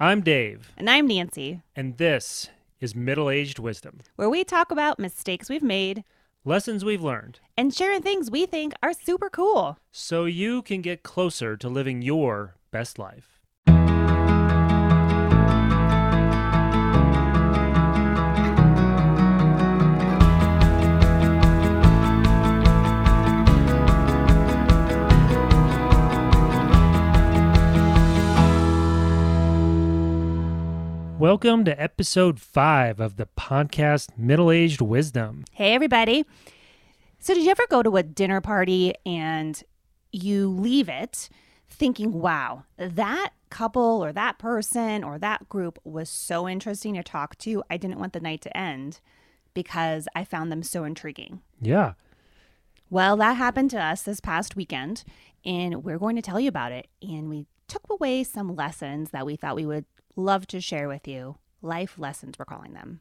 I'm Dave, And I'm Nancy, and this is Middle Aged Wisdom. Where we talk about mistakes we've made. Lessons we've learned. And sharing things we think are super cool. so you can get closer to living your best life. Welcome to episode five of the podcast Middle Aged Wisdom. Hey, everybody. So, did you ever go to a dinner party and you leave it thinking, wow, that couple or that person or that group was so interesting to talk to? I didn't want the night to end because I found them so intriguing. Yeah. Well, that happened to us this past weekend, and we're going to tell you about it. And we took away some lessons that we thought we would love to share with you. Life lessons, we're calling them.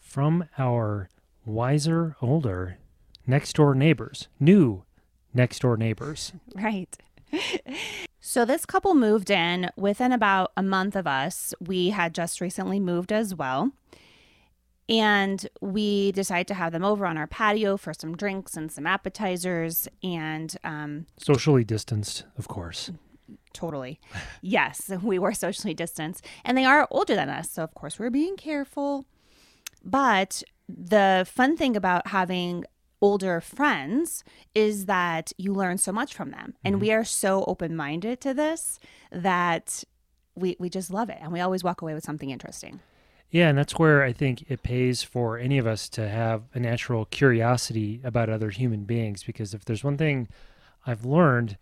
from our wiser, older next door neighbors, new next door neighbors. Right. so, this couple moved in within about a month of us. We had just recently moved as well. And we decided to have them over on our patio for some drinks and some appetizers. And um, Socially distanced, of course. Totally. Yes, we were socially distanced. And they are older than us. So, of course, we're being careful. But the fun thing about having older friends is that you learn so much from them. And we mm-hmm. are so open minded to this that we, we just love it. And we always walk away with something interesting. Yeah, and that's where I think it pays for any of us to have a natural curiosity about other human beings. Because if there's one thing I've learned,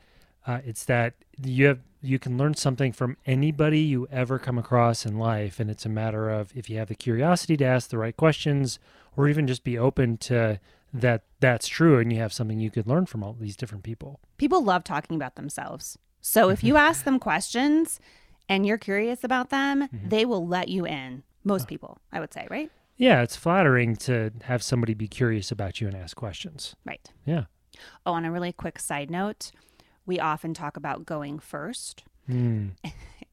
uh, it's that you have you can learn something from anybody you ever come across in life, and it's a matter of if you have the curiosity to ask the right questions, or even just be open to that that's true, and you have something you could learn from all these different people. People love talking about themselves. So, if you mm-hmm. ask them questions and you're curious about them, mm-hmm. they will let you in. Most uh. people, I would say, right? Yeah, it's flattering to have somebody be curious about you and ask questions. Right. Yeah. Oh, on a really quick side note, we often talk about going first. Hmm.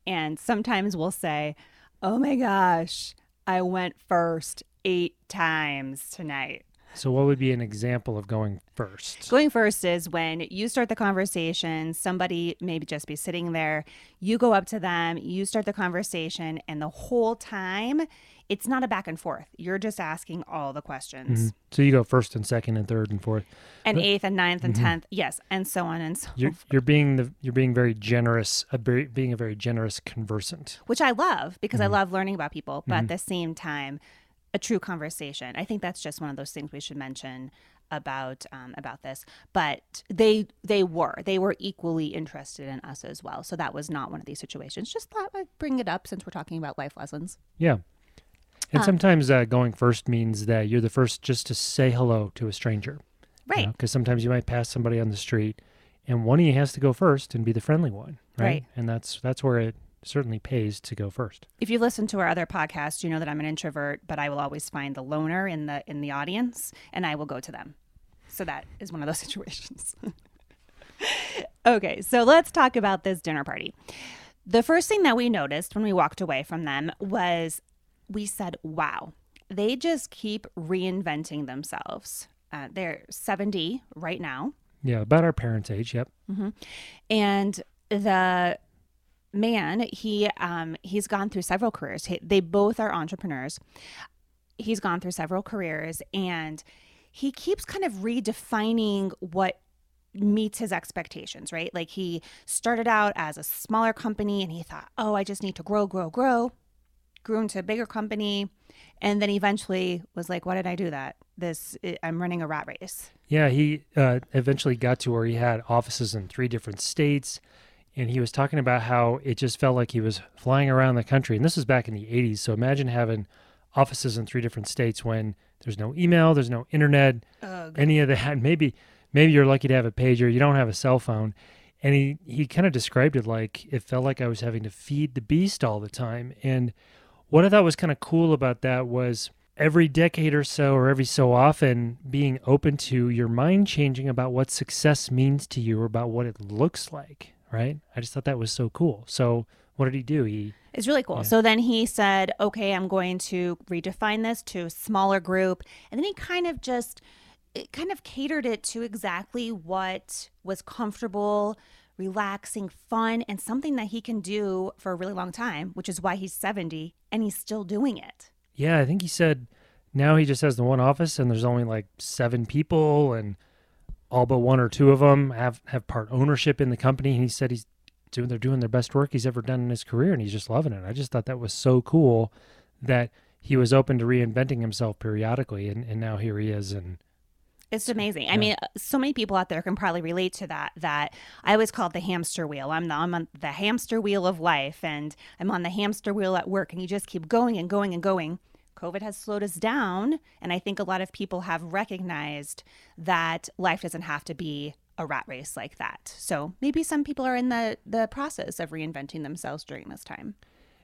And sometimes we'll say, oh my gosh, I went first eight times tonight. So, what would be an example of going first? Going first is when you start the conversation, somebody maybe just be sitting there, you go up to them, you start the conversation, and the whole time it's not a back and forth. You're just asking all the questions. Mhm. So you go first and second and third and fourth. And But- eighth and ninth and tenth, yes, and so on and so You're you're being the you're being very generous, a very, being a very generous conversant. which I love because Mm-hmm. I love learning about people, but at the same time, a true conversation. I think that's just one of those things we should mention about um, about this. But they they were they were equally interested in us as well. So that was not one of these situations. Just thought I'd bring it up since we're talking about life lessons. Yeah. And Um, sometimes uh, going first means that you're the first just to say hello to a stranger. Right. Because sometimes you might pass somebody on the street, and one of you has to go first and be the friendly one, right? Right. And that's that's where it certainly pays to go first. If you listen to our other podcasts, you know that I'm an introvert, but I will always find the loner in the in the audience and I will go to them. So that is one of those situations. okay, so let's talk about this dinner party. The first thing that we noticed when we walked away from them was we said, "Wow, they just keep reinventing themselves." Uh, they're 70 right now, Yeah, about our parents' age. Yep. and the man he um he's gone through several careers. He, they both are entrepreneurs. He's gone through several careers and he keeps kind of redefining what meets his expectations right? Like he started out as a smaller company and he thought oh i just need to grow grow grow. Grew into a bigger company and then eventually was like why did i do that? This i'm running a rat race. Yeah, he uh, eventually got to where he had offices in three different states, and he was talking about how it just felt like he was flying around the country. And this was back in the 80s. So imagine having offices in three different states when there's no email, there's no internet, Ugh. any of that. Maybe maybe you're lucky to have a pager, you don't have a cell phone. And he, he kind of described it like it felt like I was having to feed the beast all the time. And what I thought was kind of cool about that was every decade or so, or every so often, being open to your mind changing about what success means to you or about what it looks like, right? I just thought that was so cool. So what did he do? He It's really cool. Yeah. So then he said, okay, I'm going to redefine this to a smaller group. And then he kind of just it kind of catered it to exactly what was comfortable, relaxing, fun, and something that he can do for a really long time, which is why he's 70 and he's still doing it. Yeah, I think he said now he just has the one office and there's only like seven people and all but one or two of them have have part ownership in the company. And he said he's doing they're doing their best work he's ever done in his career and he's just loving it. I just thought that was so cool that he was open to reinventing himself periodically and, and now here he is and It's amazing. I Yeah. mean, so many people out there can probably relate to that. That I always call it the hamster wheel. I'm the, I'm on the hamster wheel of life, and I'm on the hamster wheel at work, and you just keep going and going and going. COVID has slowed us down, and I think a lot of people have recognized that life doesn't have to be a rat race like that. So maybe some people are in the the process of reinventing themselves during this time.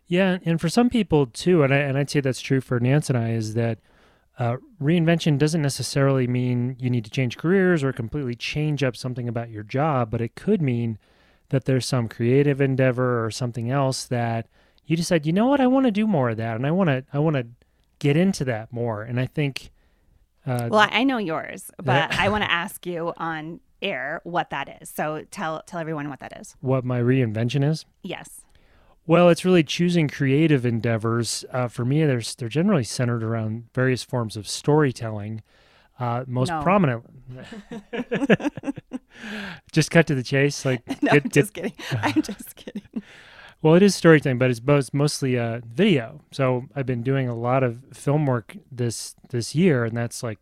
Yeah, and for some people too, and I and I'd say that's true for Nance and I, is that uh, reinvention doesn't necessarily mean you need to change careers or completely change up something about your job, but it could mean that there's some creative endeavor or something else that you decide, you know what, I want to do more of that, and I want to I want to get into that more. And I think, uh, Well, I know yours, but I want to ask you on air what that is. So tell tell everyone what that is. what my reinvention is. Yes. Well, it's really choosing creative endeavors. Uh, for me, there's they're generally centered around various forms of storytelling. Uh, most No. prominent. just cut to the chase. Like, No, I'm just kidding. I'm just kidding. Well, it is storytelling, but it's both mostly uh, video. So I've been doing a lot of film work this this year, and that's like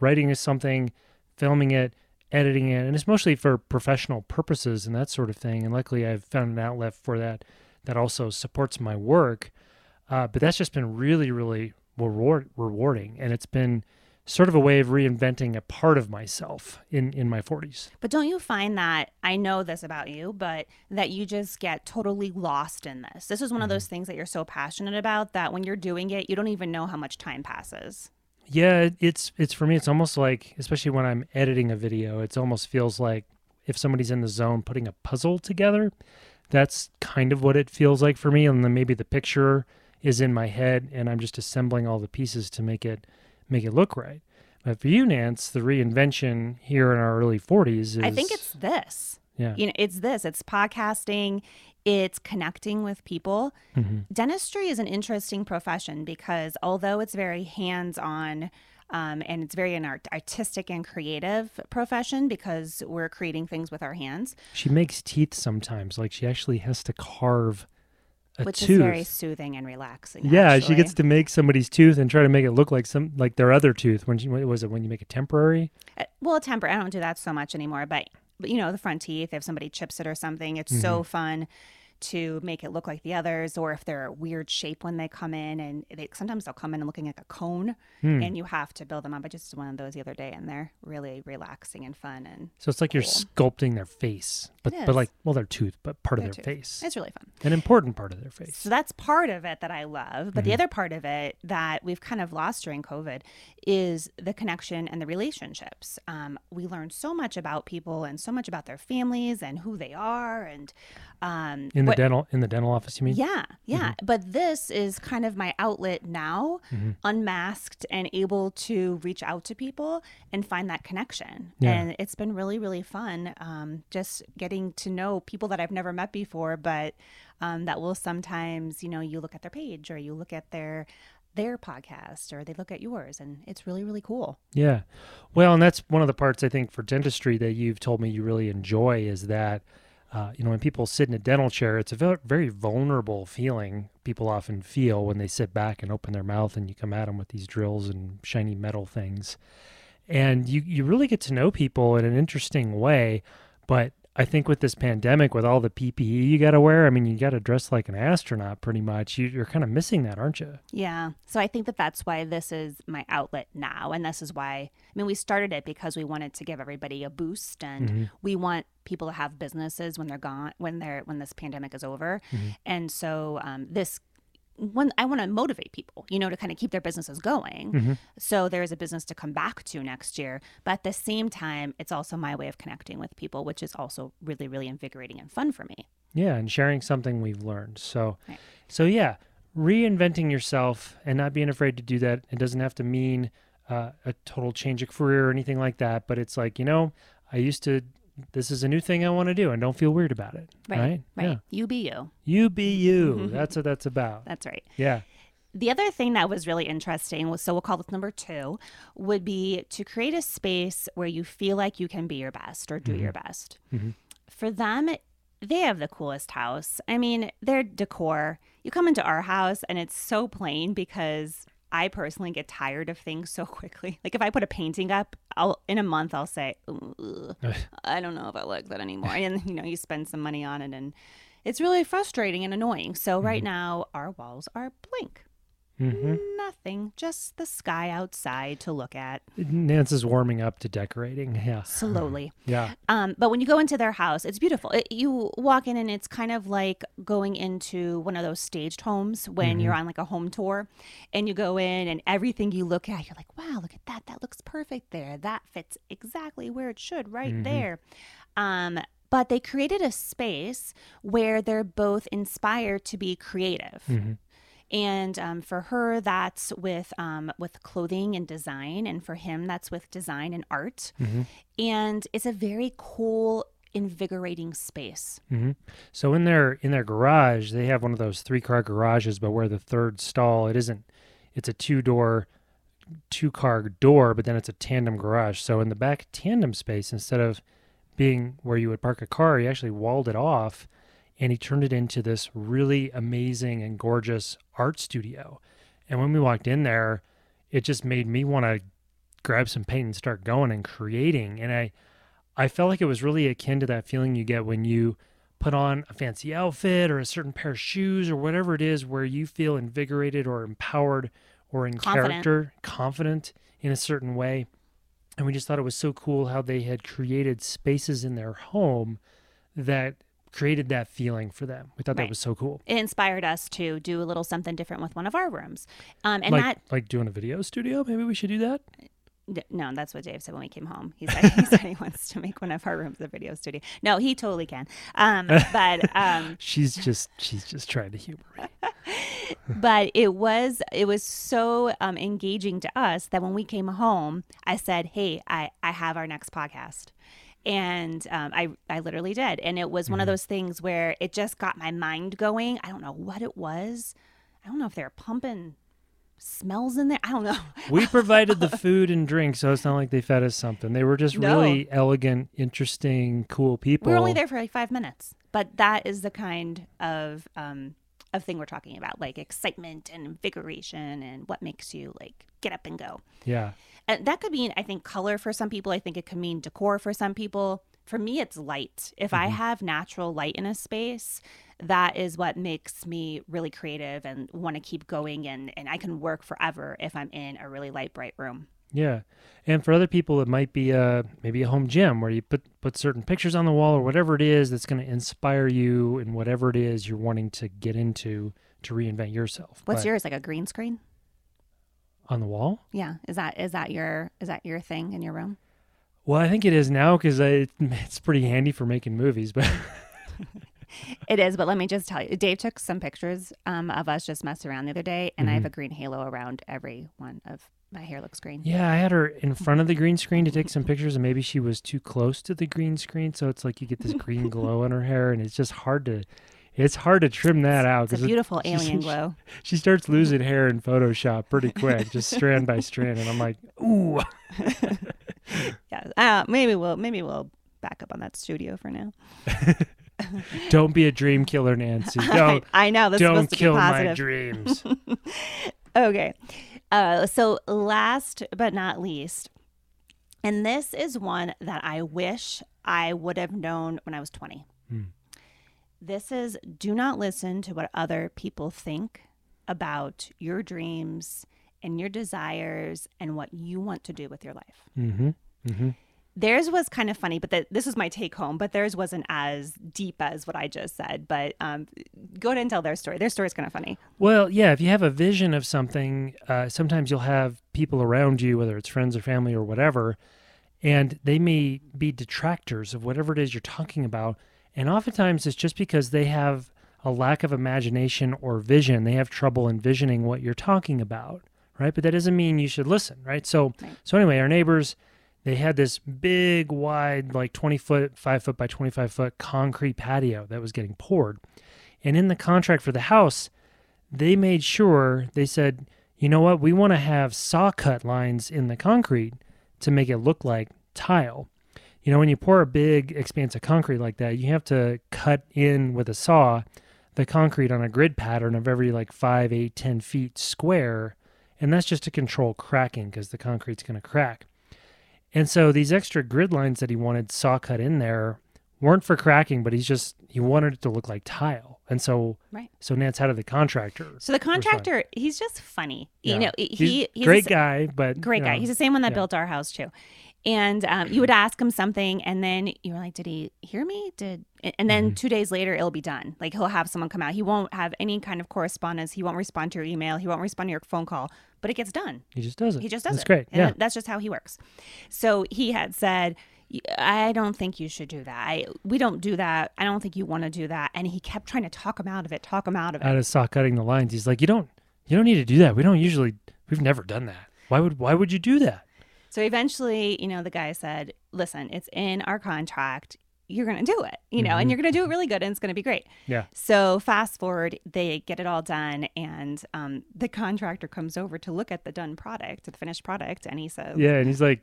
writing is something, filming it, editing it, and it's mostly for professional purposes and that sort of thing. And luckily, I've found an outlet for that that also supports my work. Uh, but that's just been really, really reward, rewarding, and it's been sort of a way of reinventing a part of myself in in my 40s. But don't you find that I know this about you, but that you just get totally lost in this? This is one of mm-hmm. those things that you're so passionate about that when you're doing it, you don't even know how much time passes. Yeah, it's it's for me. It's almost like, especially when I'm editing a video, it almost feels like if somebody's in the zone putting a puzzle together. That's kind of what it feels like for me. And then maybe the picture is in my head, and I'm just assembling all the pieces to make it make it look right. But for you, Nance, the reinvention here in our early 40s is. I think it's this. yeah. You know, it's this. It's podcasting. It's connecting with people. Mhm. Dentistry is an interesting profession because although it's very hands-on um, and it's very an art- artistic and creative profession because we're creating things with our hands, She makes teeth sometimes. Like she actually has to carve a which tooth. is very soothing and relaxing. Yeah, she gets to make somebody's tooth and try to make it look like some like their other tooth. When she was it when you make it temporary? Uh, well a temper i don't do that so much anymore but but you know the front teeth if somebody chips it or something it's so fun to make it look like the others or if they're a weird shape when they come in and they sometimes they'll come in looking like a cone Hmm. and you have to build them up i just did one of those the other day and they're really relaxing and fun and So it's like you're sculpting their face, but but like well their tooth, but part Their of their tooth. face, it's really fun an important part of their face. So that's part of it that I love. But the other part of it that we've kind of lost during COVID is the connection and the relationships. Um, we learned so much about people and so much about their families and who they are. And um, In the dental in the dental office, you mean? yeah, yeah. But this is kind of my outlet now, Mm-hmm. unmasked and able to reach out to people and find that connection. Yeah. And it's been really, really fun um, just getting to know people that I've never met before, but um, that will sometimes, you know, you look at their page or you look at their their podcast or they look at yours and it's really really cool Yeah. Well, and that's one of the parts I think for dentistry that you've told me you really enjoy is that, uh, you know, when people sit in a dental chair, it's a very vulnerable feeling people often feel when they sit back and open their mouth and you come at them with these drills and shiny metal things. And you, you really get to know people in an interesting way. But I think with this pandemic, with all the PPE you got to wear, I mean, you got to dress like an astronaut pretty much. You, you're kind of missing that, aren't you? Yeah. So I think that that's why this is my outlet now. And this is why, I mean, we started it because we wanted to give everybody a boost and we want people to have businesses when they're gone, when they're, when this pandemic is over. And so um, this, when I want to motivate people, you know, to kind of keep their businesses going. So there is a business to come back to next year. But at the same time, it's also my way of connecting with people, which is also really, really invigorating and fun for me. Yeah, and sharing something we've learned. So, Right. so yeah, reinventing yourself and not being afraid to do that. It doesn't have to mean uh, a total change of career or anything like that. But it's like you know, I used to. This is a new thing I want to do, and don't feel weird about it. Right. Right. Right. Yeah. You be you. You be you. That's what that's about. That's right. Yeah. The other thing that was really interesting was so we'll call this number two would be to create a space where you feel like you can be your best or do your best. Mhm. For them, they have the coolest house. I mean, their decor. You come into our house and it's so plain because I personally get tired of things so quickly. Like if I put a painting up, I'll in a month I'll say, I don't know if I like that anymore. And you know, you spend some money on it and it's really frustrating and annoying. So right mm-hmm. now our walls are blank. Hmm Nothing, just the sky outside to look at Nance is warming up to decorating. Yeah. slowly. Yeah. Um, but when you go into their house, it's beautiful. It, you walk in and it's kind of like going into one of those staged homes when you're on like a home tour and you go in and everything you look at, you're like, wow, look at that. That looks perfect there. That fits exactly where it should right there. Um, but they created a space where they're both inspired to be creative. And um, for her, that's with um, with clothing and design, and for him, that's with design and art. And it's a very cool, invigorating space. hmm So in their in their garage, they have one of those three car garages, but where the third stall, it isn't. It's a two door, two car door, but then it's a tandem garage. So in the back tandem space, instead of being where you would park a car, he actually walled it off, and he turned it into this really amazing and gorgeous art studio. And when we walked in there, it just made me want to grab some paint and start going and creating. And I, I felt like it was really akin to that feeling you get when you put on a fancy outfit or a certain pair of shoes or whatever it is where you feel invigorated or empowered or in Confident. character, confident in a certain way. And we just thought it was so cool how they had created spaces in their home that created that feeling for them. We thought that was so cool. It inspired us to do a little something different with one of our rooms. Um, and like that like doing a video studio, maybe we should do that. No, that's what Dave said when we came home. He said he said he wants to make one of our rooms a video studio. No, he totally can. Um, but um, She's just she's just trying to humor me. but it was it was so um, engaging to us that when we came home, I said, "Hey, I I have our next podcast." And um, I, I literally did. And it was one of those things where it just got my mind going. I don't know what it was. I don't know if they were pumping smells in there. I don't know. We provided the food and drink, so it's not like they fed us something. They were just No. really elegant, interesting, cool people. We were only there for like five minutes, but that is the kind of um, of thing we're talking about, like excitement and invigoration, and what makes you like get up and go. Yeah. And that could mean, I think, color for some people. I think it could mean decor for some people. For me, it's light. If I have natural light in a space, that is what makes me really creative and want to keep going. And, and I can work forever if I'm in a really light, bright room. Yeah. And for other people it might be uh maybe a home gym where you put put certain pictures on the wall or whatever it is that's going to inspire you in whatever it is you're wanting to get into to reinvent yourself. What's But yours? Like a green screen? On the wall? Yeah. Is that is that your is that your thing in your room? Well, I think it is now cuz it's pretty handy for making movies, but It is, but let me just tell you, Dave took some pictures um, of us just messing around the other day, and I have a green halo around every one of my hair looks green. yeah, I had her in front of the green screen to take some pictures and maybe she was too close to the green screen, so it's like you get this green glow in her hair and it's just hard to it's hard to trim that out It's a beautiful she's- alien glow. she starts losing hair in Photoshop pretty quick, just strand by strand, and I'm like, ooh, Yeah, uh, maybe we'll maybe we'll back up on that studio for now. don't be a dream killer, Nancy. Don't I know this don't supposed to be kill my dreams. Okay. Uh, so, last but not least, and this is one that I wish I would have known when I was 20. Hmm. This is do not listen to what other people think about your dreams and your desires and what you want to do with your life. mm-hmm. Mm-hmm. Theirs was kind of funny, but the, this was my take home. But theirs wasn't as deep as what I just said. But um, go ahead and tell their story. Their story is kind of funny. Well, yeah, if you have a vision of something, uh, sometimes you'll have people around you, whether it's friends or family or whatever, and they may be detractors of whatever it is you're talking about. And oftentimes it's just because they have a lack of imagination or vision. They have trouble envisioning what you're talking about, right? But that doesn't mean you should listen, right? So, Right. so anyway, our neighbors, they had this big, wide, like 20 foot, five foot by 25 foot concrete patio that was getting poured. And in the contract for the house, they made sure they said, you know what, we want to have saw cut lines in the concrete to make it look like tile. You know, when you pour a big expanse of concrete like that, you have to cut in with a saw the concrete on a grid pattern of every like five, eight, ten feet square. And that's just to control cracking because the concrete's going to crack. And so these extra grid lines that he wanted saw cut in there weren't for cracking, but he's just he wanted it to look like tile. And so Right. so Nance had the contractor. So the contractor, he's just funny. Yeah. You know, he He's he's great a- guy, but great guy. know, He's the same one that yeah. built our house too. And um, you would ask him something, and then you were like, "Did he hear me? Did?" And then Mm-hmm. two days later, it'll be done. Like he'll have someone come out. He won't have any kind of correspondence. He won't respond to your email. He won't respond to your phone call. But it gets done. he just does it. He just does That's it. great. And Yeah. that's just how he works. So he had said, "I don't think you should do that. I, we don't do that. I don't think you want to do that." And he kept trying to talk him out of it. Talk him out of it. Out of saw cutting the lines, he's like, you don't you don't need to do that. We don't usually we've never done that. Why would why would you do that? So eventually, you know, the guy said, "Listen, it's in our contract. You're going to do it, you know, and you're going to do it really good, and it's going to be great." Yeah. So fast forward, they get it all done, and um, the contractor comes over to look at the done product, the finished product, and he says, Yeah, and he's like,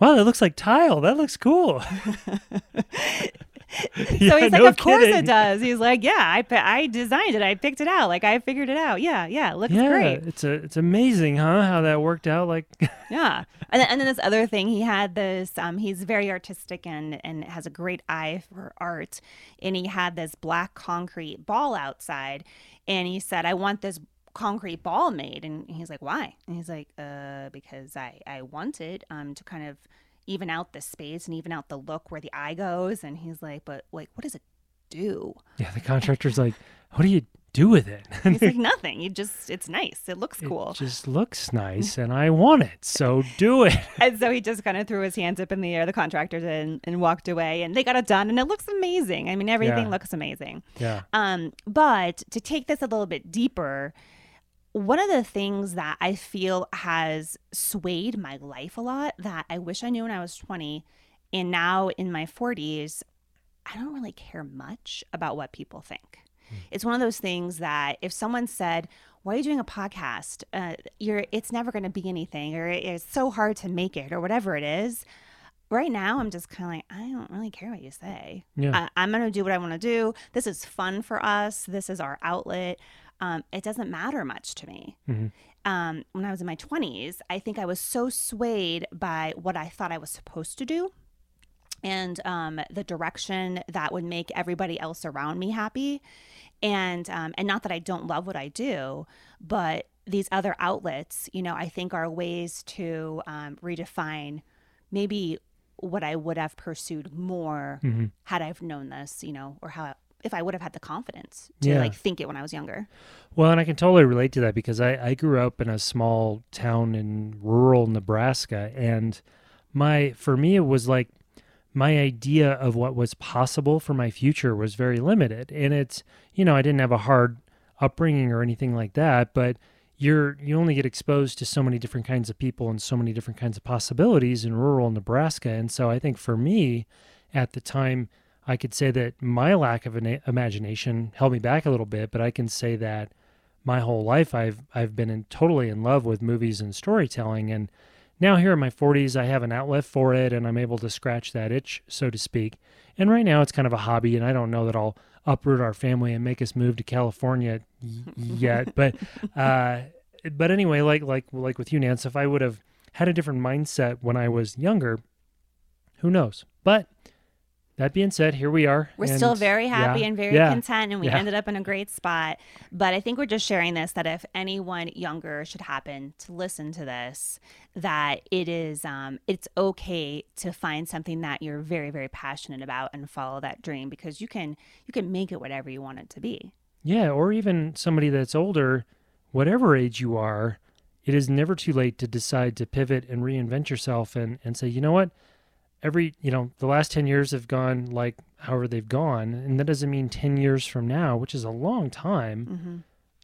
Wow, that looks like tile. That looks cool. So he's like, no "Of course it does." He's like, "Yeah, I I designed it. I picked it out. Like I figured it out. Yeah, yeah, it looks yeah, great. it's a it's amazing, huh? How that worked out. Like, Yeah. And then, and then this other thing, he had this, um, he's very artistic and, and has a great eye for art. And he had this black concrete ball outside. And he said, I want this concrete ball made. And he's like, why? And he's like, uh, because I, I want it um, to kind of even out the space and even out the look where the eye goes. And he's like, but like, what does it do? yeah, the contractor's like, what do you do with it? He's like, nothing. You just, it's nice. It looks cool. It just looks nice, and I want it, so do it. And so he just kind of threw his hands up in the air, the contractor did, and, and walked away. And they got it done, and it looks amazing. I mean, everything Yeah. looks amazing. Yeah, Um, but to take this a little bit deeper, one of the things that I feel has swayed my life a lot that I wish I knew when I was 20, and now in my 40s, I don't really care much about what people think. It's one of those things that if someone said, "Why are you doing a podcast? Uh, you're it's never going to be anything, or it's so hard to make it, or whatever it is." Right now, I'm just kind of like, I don't really care what you say. Yeah. I, I'm going to do what I want to do. This is fun for us. This is our outlet. Um, it doesn't matter much to me. Mhm. Um, when I was in my 20s, I think I was so swayed by what I thought I was supposed to do and um, the direction that would make everybody else around me happy. And um, and not that I don't love what I do, but these other outlets, you know, I think are ways to um, redefine maybe what I would have pursued more Mm-hmm. had I've known this, you know, or how if I would have had the confidence to Yeah. like think it when I was younger. Well, and I can totally relate to that because I, I grew up in a small town in rural Nebraska. And my, for me, it was like my idea of what was possible for my future was very limited. And it's, you know, I didn't have a hard upbringing or anything like that, but you're, you only get exposed to so many different kinds of people and so many different kinds of possibilities in rural Nebraska. And so I think for me at the time, I could say that my lack of an imagination held me back a little bit, but I can say that my whole life I've I've been in, totally in love with movies and storytelling and now here in my 40s I have an outlet for it and I'm able to scratch that itch so to speak. And right now it's kind of a hobby and I don't know that I'll uproot our family and make us move to California yet, but uh but anyway like like like with you Nance if I would have had a different mindset when I was younger who knows. But that being said, here we are. We're and still very happy yeah, and very yeah, content, and we yeah. ended up in a great spot. But I think we're just sharing this that if anyone younger should happen to listen to this, that it is um, it's okay to find something that you're very very passionate about and follow that dream because you can you can make it whatever you want it to be. Yeah, or even somebody that's older, whatever age you are, it is never too late to decide to pivot and reinvent yourself and, and say, you know what? Every, you know, the last 10 years have gone like however they've gone, and that doesn't mean 10 years from now, which is a long time. hmm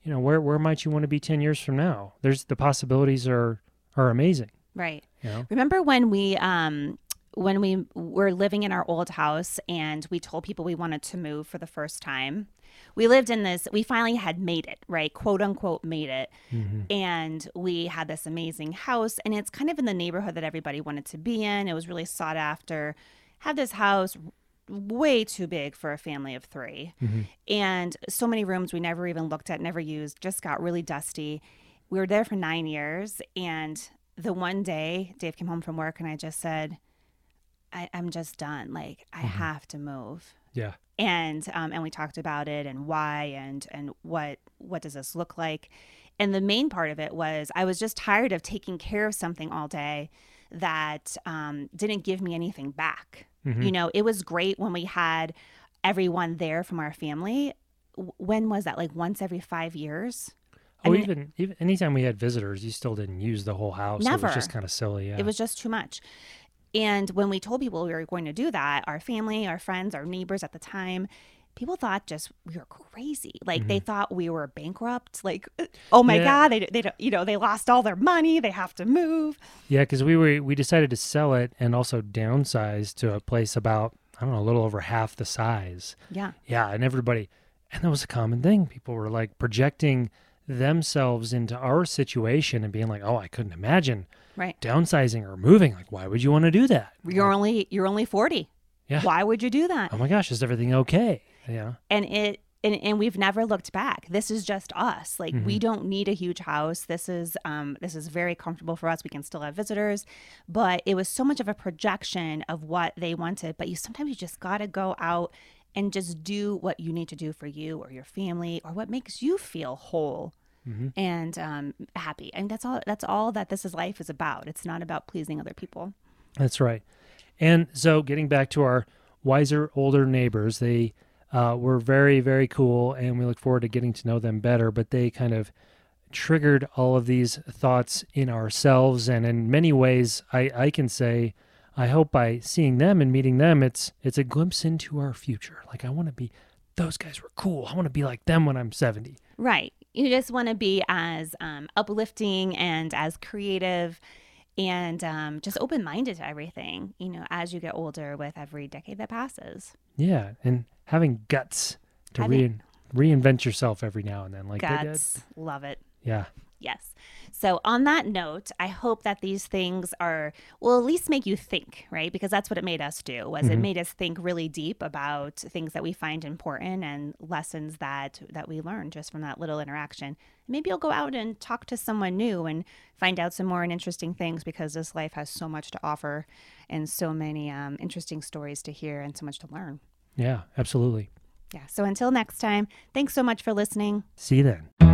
You know, where where might you want to be 10 years from now? There's the possibilities are are amazing, Right. you know. Remember when we um when we were living in our old house and we told people we wanted to move for the first time? We lived in this we finally had made it, right? quote unquote made it. Mm-hmm. And we had this amazing house and it's kind of in the neighborhood that everybody wanted to be in. It was really sought after. Had this house way too big for a family of 3 mm-hmm. and so many rooms we never even looked at, never used, just got really dusty. We were there for nine years, and the one day Dave came home from work, and I just said, I, "I'm just done. Like I have to move." Yeah. And um, and we talked about it and why and and what what does this look like, and the main part of it was I was just tired of taking care of something all day that um, didn't give me anything back. You know, it was great when we had everyone there from our family. When was that? Like once every five years? I Oh, mean- even even anytime we had visitors, you still didn't use the whole house. Never. It was just kind of silly. Yeah. It was just too much. And when we told people we were going to do that, our family, our friends, our neighbors at the time, people thought just we were crazy. Like they mm-hmm. thought we were bankrupt. Like, oh my Yeah. god, they they don't, you know they lost all their money. They have to move. Yeah, because we were we decided to sell it and also downsize to a place about I don't know a little over half the size. Yeah, Yeah, and everybody, and that was a common thing. People were like projecting themselves into our situation and being like, "Oh, I couldn't imagine right. downsizing or moving. Like, why would you want to do that? You're only you're only forty. Yeah. Why would you do that? Oh my gosh, is everything okay? Yeah, and it and, and we've never looked back this is just us like Mm-hmm. we don't need a huge house this is um this is very comfortable for us we can still have visitors but it was so much of a projection of what they wanted but you sometimes you just got to go out and just do what you need to do for you or your family or what makes you feel whole Mm-hmm. and um, happy and that's all that's all that this is life is about it's not about pleasing other people that's right. And so, getting back to our wiser, older neighbors, they uh, were very, very cool, and we look forward to getting to know them better. But they kind of triggered all of these thoughts in ourselves, and in many ways, I, I can say, I hope by seeing them and meeting them, it's it's a glimpse into our future. Like I want to be, those guys were cool. I want to be like them when I'm 70. Right. You just want to be as um, uplifting and as creative and um, just open minded to everything, you know, as you get older with every decade that passes. Yeah, and having guts to Having- re- reinvent yourself every now and then, like. Guts. Love it. Yeah. Yes. So, on that note, I hope that these things are will at least make you think, right? Because that's what it made us do. Was it made us think really deep about things that we find important and lessons that that we learn just from that little interaction. Maybe you'll go out and talk to someone new and find out some more and interesting things because this life has so much to offer and so many um, interesting stories to hear and so much to learn. Yeah, absolutely. Yeah. So until next time, thanks so much for listening. See you then.